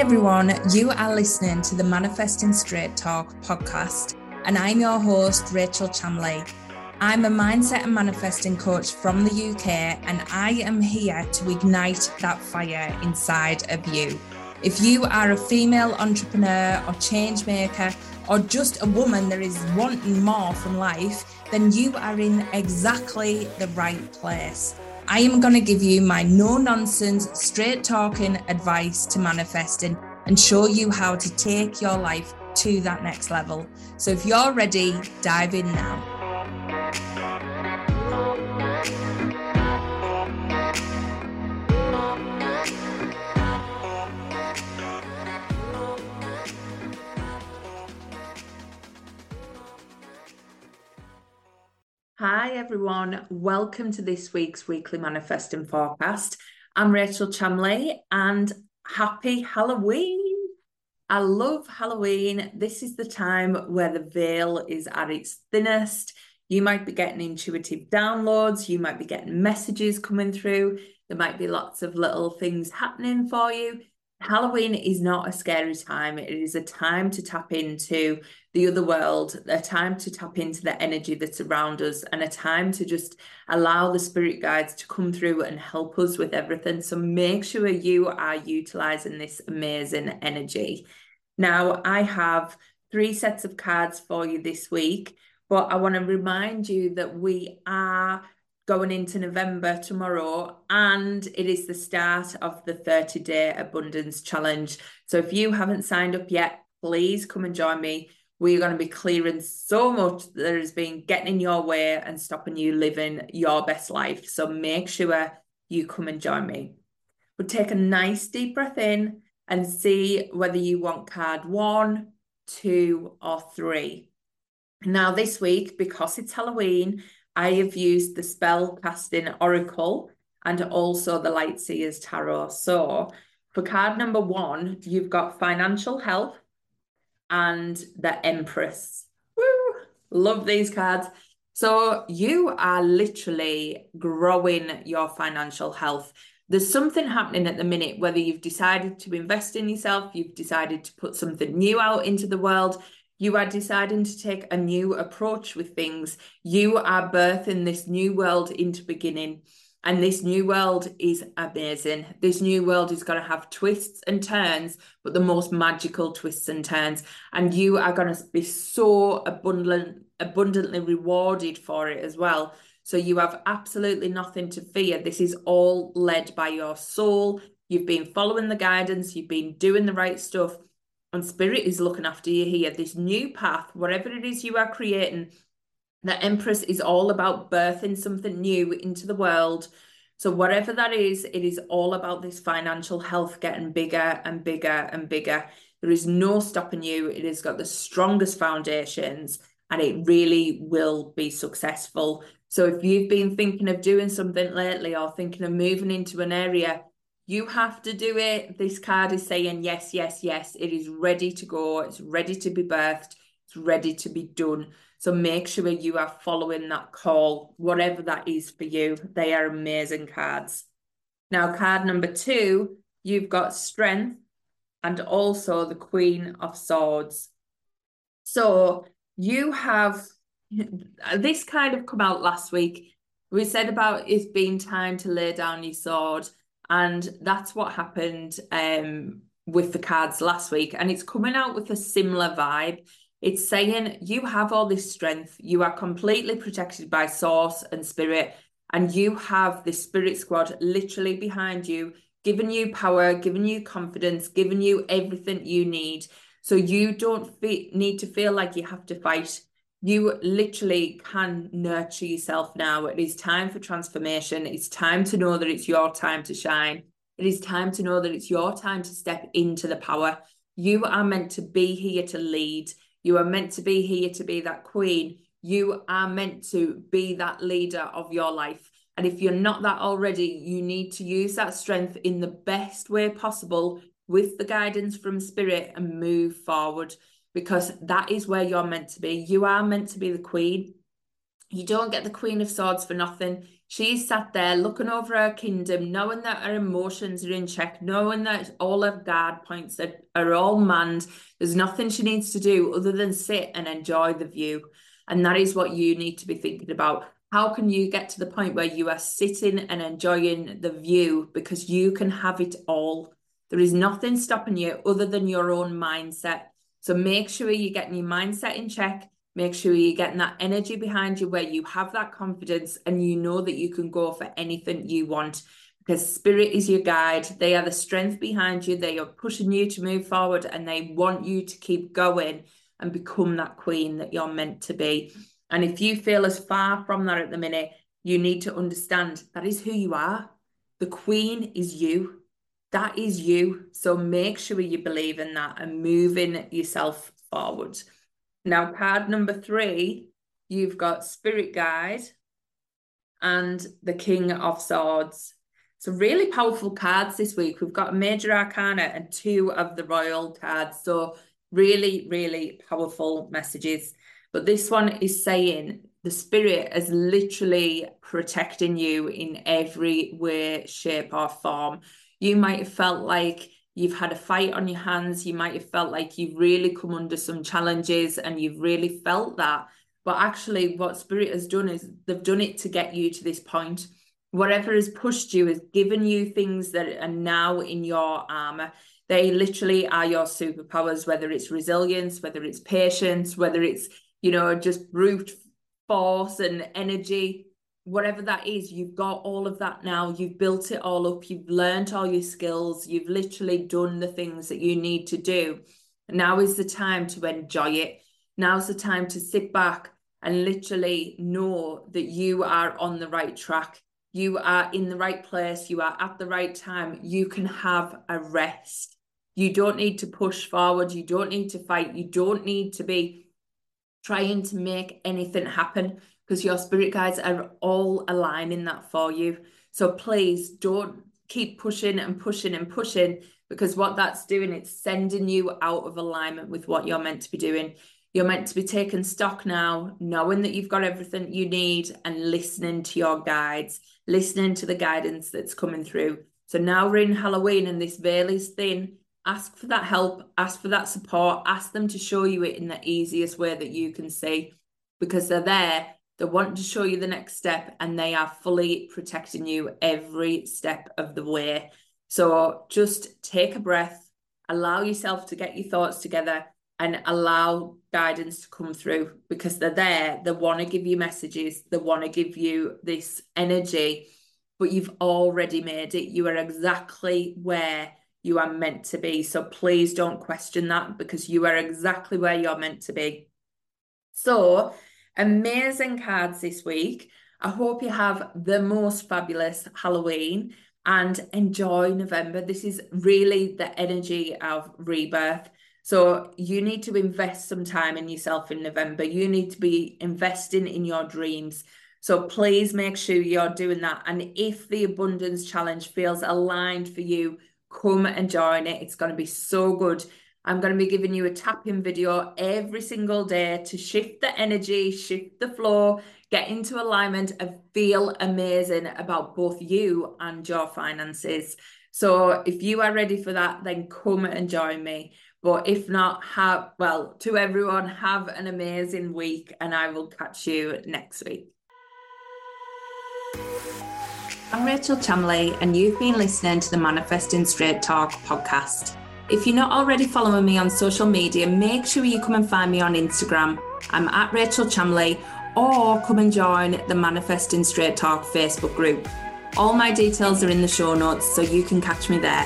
everyone, you are listening to the Manifesting Straight Talk podcast, and I'm your host, Rachel Chamley. I'm a mindset and manifesting coach from the UK, and I am here to ignite that fire inside of you. If you are a female entrepreneur or change maker, or just a woman that is wanting more from life, then you are in exactly the right place. I am going to give you my no nonsense, straight talking advice to manifesting and show you how to take your life to that next level. So if you're ready, dive in now. Hi, everyone. Welcome to this week's weekly manifesting forecast. I'm Rachel Chamley and happy Halloween. I love Halloween. This is the time where the veil is at its thinnest. You might be getting intuitive downloads, you might be getting messages coming through. There might be lots of little things happening for you. Halloween is not a scary time. It is a time to tap into the other world, a time to tap into the energy that's around us, and a time to just allow the spirit guides to come through and help us with everything. So make sure you are utilizing this amazing energy. Now, I have three sets of cards for you this week, but I want to remind you that we are going into November tomorrow, and it is the start of the 30 day abundance challenge. So if you haven't signed up yet, please come and join me. We're going to be clearing so much that has been getting in your way and stopping you living your best life. So make sure you come and join me. But take a nice deep breath in and see whether you want card one, two, or three. Now, this week, because it's Halloween, I have used the spell casting oracle and also the light seers tarot. So for card number one, you've got financial health and the empress. Woo! Love these cards. So you are literally growing your financial health. There's something happening at the minute, whether you've decided to invest in yourself, you've decided to put something new out into the world, you are deciding to take a new approach with things. You are birthing this new world into beginning. And this new world is amazing. This new world is going to have twists and turns, but the most magical twists and turns. And you are going to be so abundant, abundantly rewarded for it as well. So you have absolutely nothing to fear. This is all led by your soul. You've been following the guidance, you've been doing the right stuff and spirit is looking after you here. This new path, whatever it is you are creating, the Empress is all about birthing something new into the world. So, whatever that is, it is all about this financial health getting bigger and bigger and bigger. There is no stopping you. It has got the strongest foundations and it really will be successful. So, if you've been thinking of doing something lately or thinking of moving into an area, you have to do it. This card is saying yes, yes, yes. It is ready to go. It's ready to be birthed. It's ready to be done. So make sure you are following that call, whatever that is for you. They are amazing cards. Now, card number two, you've got strength and also the Queen of Swords. So you have this kind of come out last week. We said about it's been time to lay down your sword and that's what happened um, with the cards last week. And it's coming out with a similar vibe. It's saying you have all this strength, you are completely protected by source and spirit, and you have this spirit squad literally behind you, giving you power, giving you confidence, giving you everything you need. So you don't fe- need to feel like you have to fight you literally can nurture yourself now. It is time for transformation. It's time to know that it's your time to shine. It is time to know that it's your time to step into the power. You are meant to be here to lead. You are meant to be here to be that queen. You are meant to be that leader of your life. And if you're not that already, you need to use that strength in the best way possible with the guidance from spirit and move forward because that is where you're meant to be. You are meant to be the queen. You don't get the Queen of Swords for nothing. She's sat there looking over her kingdom, knowing that her emotions are in check, knowing that all her guard points are, are all manned. There's nothing she needs to do other than sit and enjoy the view. And that is what you need to be thinking about. How can you get to the point where you are sitting and enjoying the view because you can have it all? There is nothing stopping you other than your own mindset. So make sure you're getting your mindset in check Make sure you're getting that energy behind you where you have that confidence and you know that you can go for anything you want because spirit is your guide. They are the strength behind you. They are pushing you to move forward and they want you to keep going and become that queen that you're meant to be. And if you feel as far from that at the minute, you need to understand that is who you are. The queen is you. That is you. So make sure you believe in that and moving yourself forward. Now, card number three, you've got Spirit Guide and the King of Swords. So, really powerful cards this week. We've got Major Arcana and two of the Royal cards. So, really, really powerful messages. But this one is saying the Spirit is literally protecting you in every way, shape, or form. You might have felt like you've had a fight on your hands, you might have felt like you've really come under some challenges and you've really felt that. But actually, what Spirit has done is they've done it to get you to this point. Whatever has pushed you has given you things that are now in your armor. They literally are your superpowers, whether it's resilience, whether it's patience, whether it's, you know, just brute force and energy whatever that is, you've got all of that now. You've built it all up. You've learned all your skills. You've literally done the things that you need to do. Now is the time to enjoy it. Now's the time to sit back and literally know that you are on the right track. You are in the right place. You are at the right time. You can have a rest. You don't need to push forward. You don't need to fight. You don't need to be trying to make anything happen because your spirit guides are all aligning that for you. So please don't keep pushing and pushing and pushing because what that's doing, it's sending you out of alignment with what you're meant to be doing. You're meant to be taking stock now, knowing that you've got everything you need and listening to your guides, listening to the guidance that's coming through. So now we're in Halloween and this veil is thin. Ask for that help, ask for that support, ask them to show you it in the easiest way that you can see because they're there they want to show you the next step and they are fully protecting you every step of the way. So just take a breath, allow yourself to get your thoughts together and allow guidance to come through because they're there. They want to give you messages, they want to give you this energy, but you've already made it. You are exactly where you are meant to be. So please don't question that because you are exactly where you're meant to be. So, Amazing cards this week. I hope you have the most fabulous Halloween and enjoy November. This is really the energy of rebirth. So you need to invest some time in yourself in November. You need to be investing in your dreams. So please make sure you're doing that. And if the abundance challenge feels aligned for you, come and join it. It's going to be so good. I'm going to be giving you a tapping video every single day to shift the energy, shift the flow, get into alignment, and feel amazing about both you and your finances. So if you are ready for that, then come and join me. But if not, have well, to everyone, have an amazing week, and I will catch you next week. I'm Rachel Chamley, and you've been listening to the Manifesting Straight Talk podcast. If you're not already following me on social media, make sure you come and find me on Instagram. I'm at Rachel Chamley, or come and join the Manifesting Straight Talk Facebook group. All my details are in the show notes, so you can catch me there.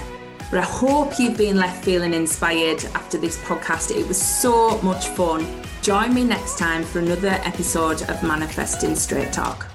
But I hope you've been left feeling inspired after this podcast. It was so much fun. Join me next time for another episode of Manifesting Straight Talk.